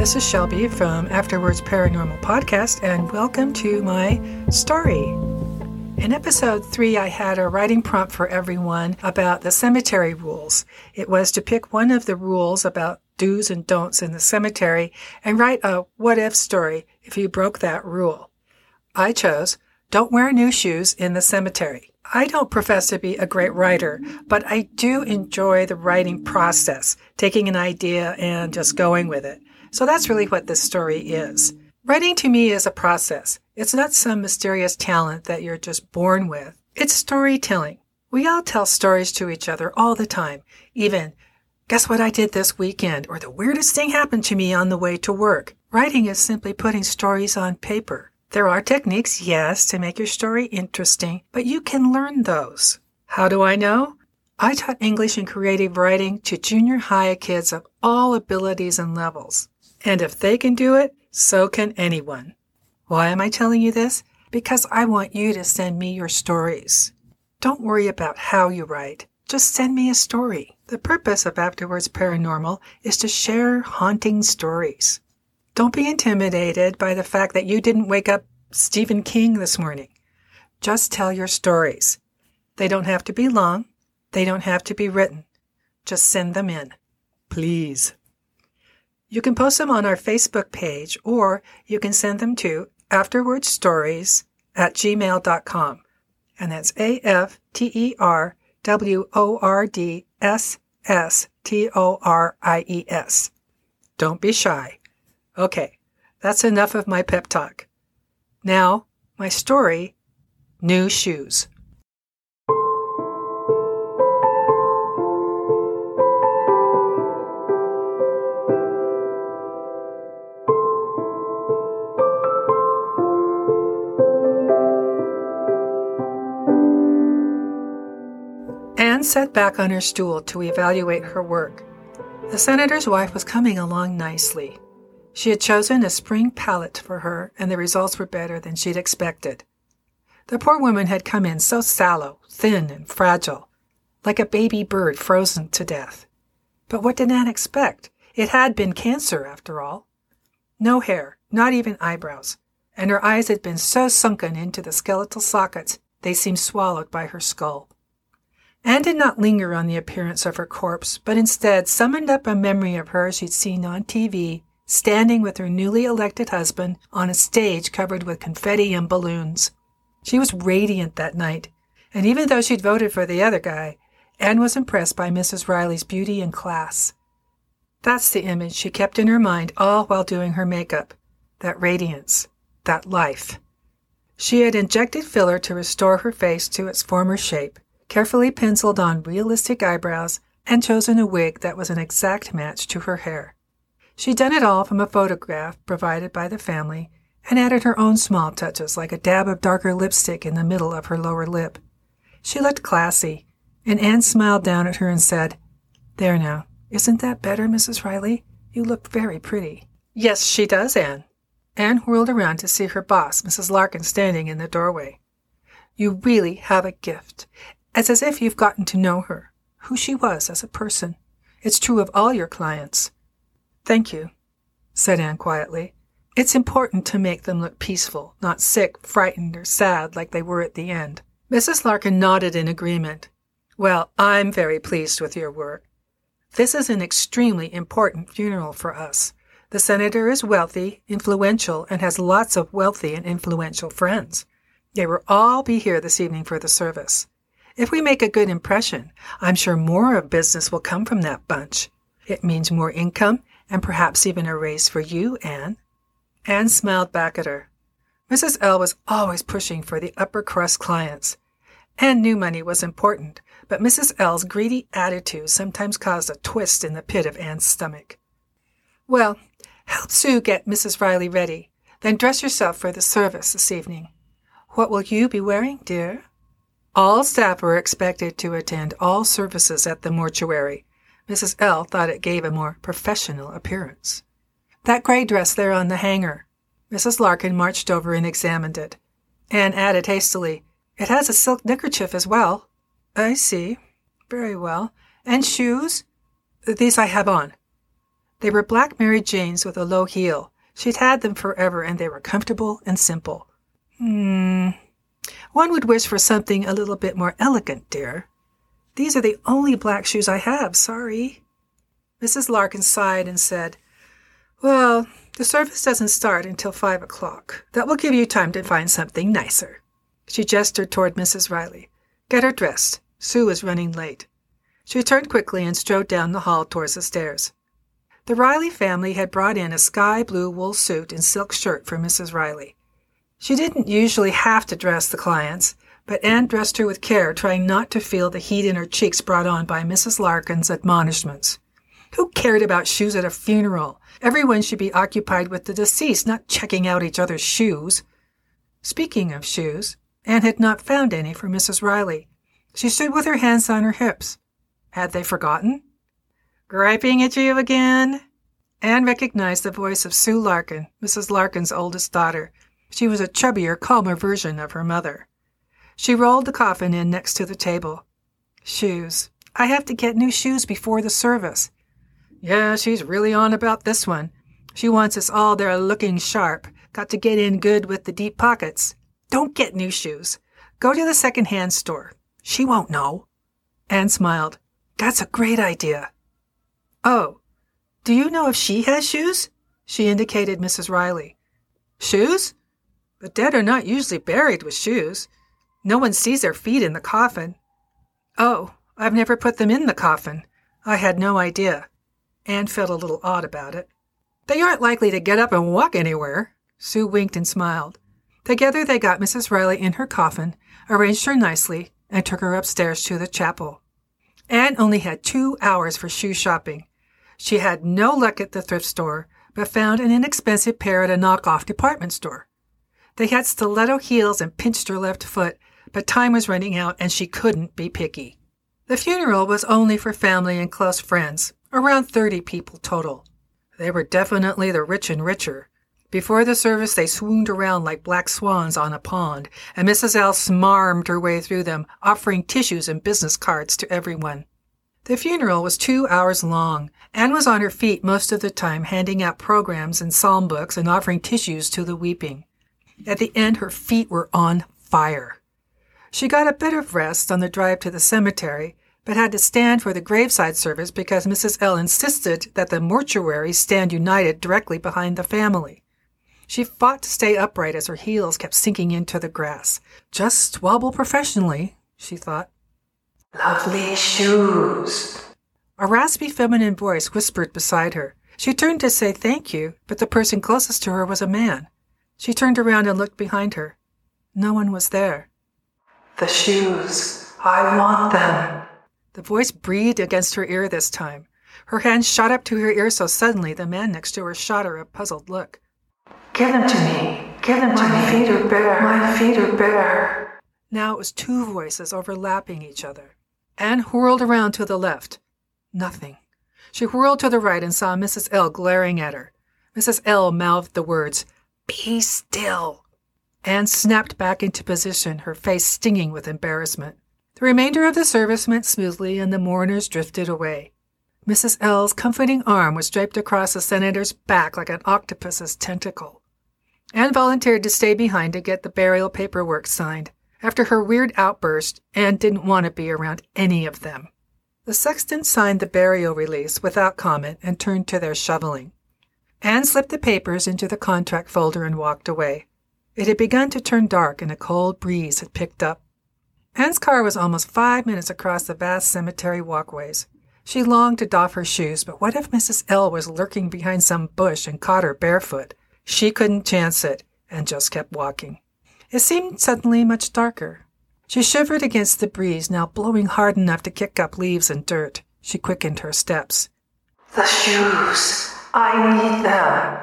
This is Shelby from After Words Paranormal Podcast, and welcome to my story. In episode three, I had a writing prompt for everyone about the cemetery rules. It was to pick one of the rules about do's and don'ts in the cemetery and write a what if story if you broke that rule. I chose don't wear new shoes in the cemetery. I don't profess to be a great writer, but I do enjoy the writing process, taking an idea and just going with it. So that's really what this story is. Writing to me is a process. It's not some mysterious talent that you're just born with. It's storytelling. We all tell stories to each other all the time. Even, guess what I did this weekend? Or the weirdest thing happened to me on the way to work. Writing is simply putting stories on paper. There are techniques, yes, to make your story interesting, but you can learn those. How do I know? I taught English and creative writing to junior high kids of all abilities and levels. And if they can do it, so can anyone. Why am I telling you this? Because I want you to send me your stories. Don't worry about how you write. Just send me a story. The purpose of After Words Paranormal is to share haunting stories. Don't be intimidated by the fact that you didn't wake up Stephen King this morning. Just tell your stories. They don't have to be long. They don't have to be written. Just send them in. Please. You can post them on our Facebook page or you can send them to afterwordsstories at gmail.com. And that's A F T E R W O R D S S T O R I E S. Don't be shy. Okay, that's enough of my pep talk. Now, my story New Shoes. Anne sat back on her stool to evaluate her work. The senator's wife was coming along nicely. She had chosen a spring palette for her, and the results were better than she'd expected. The poor woman had come in so sallow, thin, and fragile, like a baby bird frozen to death. But what did Anne expect? It had been cancer, after all. No hair, not even eyebrows, and her eyes had been so sunken into the skeletal sockets they seemed swallowed by her skull. Anne did not linger on the appearance of her corpse, but instead summoned up a memory of her she'd seen on TV standing with her newly elected husband on a stage covered with confetti and balloons. She was radiant that night, and even though she'd voted for the other guy, Anne was impressed by Mrs. Riley's beauty and class. That's the image she kept in her mind all while doing her makeup that radiance, that life. She had injected filler to restore her face to its former shape, carefully penciled on realistic eyebrows, and chosen a wig that was an exact match to her hair. She'd done it all from a photograph provided by the family and added her own small touches like a dab of darker lipstick in the middle of her lower lip. She looked classy, and Anne smiled down at her and said, There now, isn't that better, Mrs. Riley? You look very pretty. Yes, she does, Anne. Anne whirled around to see her boss, Mrs. Larkin, standing in the doorway. You really have a gift. It's as if you've gotten to know her, who she was as a person. It's true of all your clients. Thank you, said Anne quietly. It's important to make them look peaceful, not sick, frightened, or sad like they were at the end. Mrs. Larkin nodded in agreement. Well, I'm very pleased with your work. This is an extremely important funeral for us. The senator is wealthy, influential, and has lots of wealthy and influential friends. They will all be here this evening for the service. If we make a good impression, I'm sure more of business will come from that bunch. It means more income and perhaps even a raise for you, Anne. Anne smiled back at her. Mrs. L was always pushing for the upper crust clients. Anne knew money was important, but Mrs. L's greedy attitude sometimes caused a twist in the pit of Anne's stomach. Well, help Sue get Mrs. Riley ready, then dress yourself for the service this evening. What will you be wearing, dear? All staff were expected to attend all services at the mortuary, Mrs. L thought it gave a more professional appearance. That gray dress there on the hanger. Mrs. Larkin marched over and examined it. Anne added hastily, It has a silk neckerchief as well. I see. Very well. And shoes? These I have on. They were black Mary Janes with a low heel. She'd had them forever, and they were comfortable and simple. Hmm. One would wish for something a little bit more elegant, dear. These are the only black shoes I have, sorry. Mrs. Larkin sighed and said, Well, the service doesn't start until five o'clock. That will give you time to find something nicer. She gestured toward Mrs. Riley. Get her dressed. Sue is running late. She turned quickly and strode down the hall towards the stairs. The Riley family had brought in a sky blue wool suit and silk shirt for Mrs. Riley. She didn't usually have to dress the clients, but Anne dressed her with care, trying not to feel the heat in her cheeks brought on by Mrs. Larkin's admonishments. Who cared about shoes at a funeral? Everyone should be occupied with the deceased, not checking out each other's shoes. Speaking of shoes, Anne had not found any for Mrs. Riley. She stood with her hands on her hips. Had they forgotten? Griping at you again? Anne recognized the voice of Sue Larkin, Mrs. Larkin's oldest daughter. She was a chubbier, calmer version of her mother. She rolled the coffin in next to the table. Shoes. I have to get new shoes before the service. Yeah, she's really on about this one. She wants us all there looking sharp. Got to get in good with the deep pockets. Don't get new shoes. Go to the second-hand store. She won't know. Anne smiled. That's a great idea. Oh, do you know if she has shoes? She indicated Mrs. Riley. Shoes? The dead are not usually buried with shoes. No one sees their feet in the coffin. Oh, I've never put them in the coffin. I had no idea. Anne felt a little odd about it. They aren't likely to get up and walk anywhere. Sue winked and smiled. Together they got Mrs. Riley in her coffin, arranged her nicely, and took her upstairs to the chapel. Anne only had two hours for shoe shopping. She had no luck at the thrift store, but found an inexpensive pair at a knockoff department store. They had stiletto heels and pinched her left foot, but time was running out and she couldn't be picky. The funeral was only for family and close friends, around 30 people total. They were definitely the rich and richer. Before the service, they swooned around like black swans on a pond, and Mrs. L smarmed her way through them, offering tissues and business cards to everyone. The funeral was two hours long. Anne was on her feet most of the time, handing out programs and psalm books and offering tissues to the weeping. At the end, her feet were on fire. She got a bit of rest on the drive to the cemetery, but had to stand for the graveside service because Mrs. L insisted that the mortuary stand united directly behind the family. She fought to stay upright as her heels kept sinking into the grass. Just wobble professionally, she thought. Lovely shoes. A raspy feminine voice whispered beside her. She turned to say thank you, but the person closest to her was a man. She turned around and looked behind her. No one was there. The shoes. I want them. The voice breathed against her ear this time. Her hand shot up to her ear so suddenly the man next to her shot her a puzzled look. Give them to me. Give them to My me. My feet are bare. My feet are bare. Now it was two voices overlapping each other. Anne whirled around to the left. Nothing. She whirled to the right and saw Mrs. L glaring at her. Mrs. L mouthed the words, Be still. Anne snapped back into position, her face stinging with embarrassment. The remainder of the service went smoothly and the mourners drifted away. Mrs. L's comforting arm was draped across the senator's back like an octopus's tentacle. Anne volunteered to stay behind to get the burial paperwork signed. After her weird outburst, Anne didn't want to be around any of them. The sexton signed the burial release without comment and turned to their shoveling. Anne slipped the papers into the contract folder and walked away. It had begun to turn dark and a cold breeze had picked up. Anne's car was almost five minutes across the vast cemetery walkways. She longed to doff her shoes, but what if Mrs. L was lurking behind some bush and caught her barefoot? She couldn't chance it, and just kept walking. It seemed suddenly much darker. She shivered against the breeze, now blowing hard enough to kick up leaves and dirt. She quickened her steps. The shoes. I need them.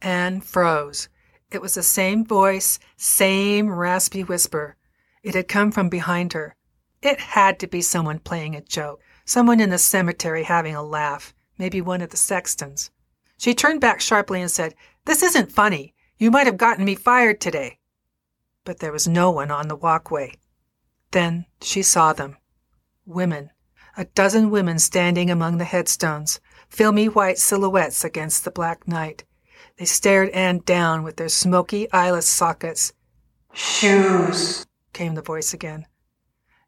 Anne froze. It was the same voice, same raspy whisper. It had come from behind her. It had to be someone playing a joke, someone in the cemetery having a laugh, maybe one of the sextons. She turned back sharply and said, This isn't funny. You might have gotten me fired today but there was no one on the walkway. Then she saw them. Women. A dozen women standing among the headstones. Filmy white silhouettes against the black night. They stared Anne down with their smoky eyeless sockets. Shoes, came the voice again.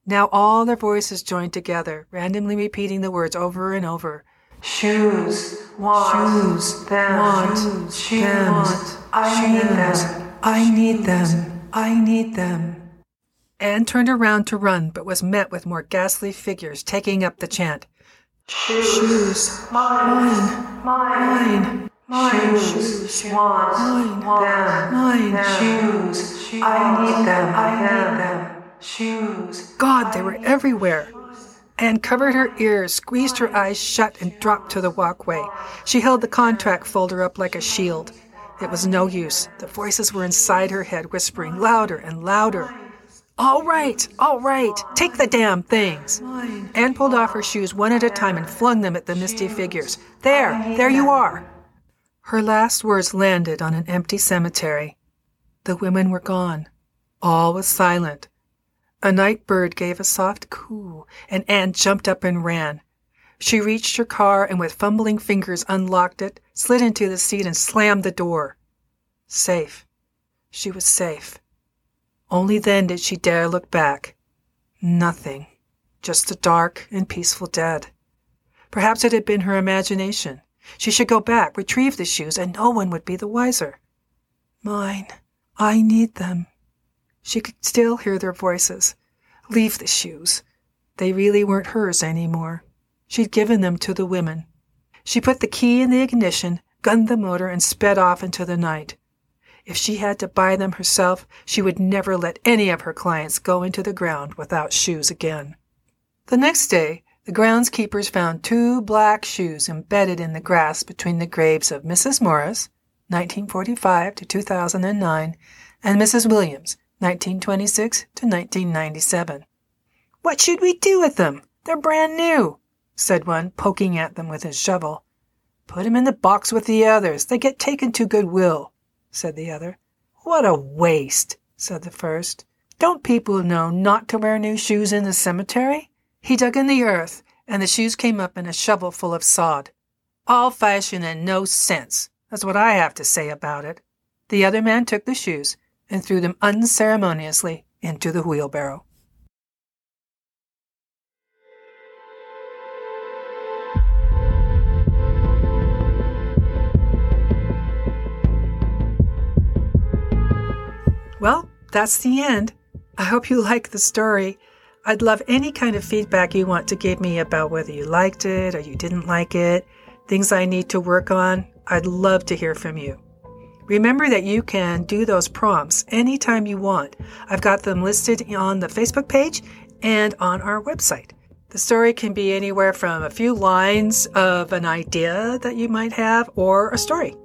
Now all their voices joined together, randomly repeating the words over and over. Shoes, want, shoes, them, want, shoes, them, want, I need them. I need them, I need them. Anne turned around to run, but was met with more ghastly figures taking up the chant. Shoes, mine, mine, mine, shoes, want, mine, them, mine, them, shoes, I need them, I need them, shoes. God, they were everywhere. Anne covered her ears, squeezed her eyes shut, and dropped to the walkway. She held the contract folder up like a shield. It was no use. The voices were inside her head, whispering louder and louder. All right, all right, take the damn things. Anne pulled off her shoes one at a time and flung them at the misty figures. There, there you are. Her last words landed on an empty cemetery. The women were gone. All was silent. A night bird gave a soft coo, and Anne jumped up and ran. She reached her car and with fumbling fingers unlocked it, slid into the seat, and slammed the door. Safe. She was safe. Only then did she dare look back. Nothing. Just the dark and peaceful dead. Perhaps it had been her imagination. She should go back, retrieve the shoes, and no one would be the wiser. Mine. I need them. She could still hear their voices. Leave the shoes. They really weren't hers any more. She'd given them to the women. She put the key in the ignition, gunned the motor, and sped off into the night. If she had to buy them herself, she would never let any of her clients go into the ground without shoes again. The next day, the groundskeepers found two black shoes embedded in the grass between the graves of Mrs. Morris, 1945 to 2009, and Mrs. Williams, 1926 to 1997. What should we do with them? They're brand new, said one, poking at them with his shovel. Put 'em in the box with the others. They get taken to Goodwill said the other. What a waste, said the first. Don't people know not to wear new shoes in the cemetery? He dug in the earth, and the shoes came up in a shovel full of sod. All fashion and no sense. That's what I have to say about it. The other man took the shoes and threw them unceremoniously into the wheelbarrow. Well, that's the end. I hope you like the story. I'd love any kind of feedback you want to give me about whether you liked it or you didn't like it, things I need to work on. I'd love to hear from you. Remember that you can do those prompts anytime you want. I've got them listed on the Facebook page and on our website. The story can be anywhere from a few lines of an idea that you might have or a story.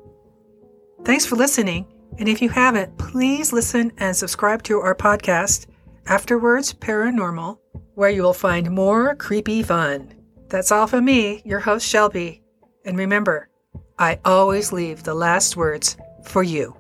Thanks for listening. And if you haven't, please listen and subscribe to our podcast, After Words Paranormal, where you will find more creepy fun. That's all from me, your host Shelby. And remember, I always leave the last words for you.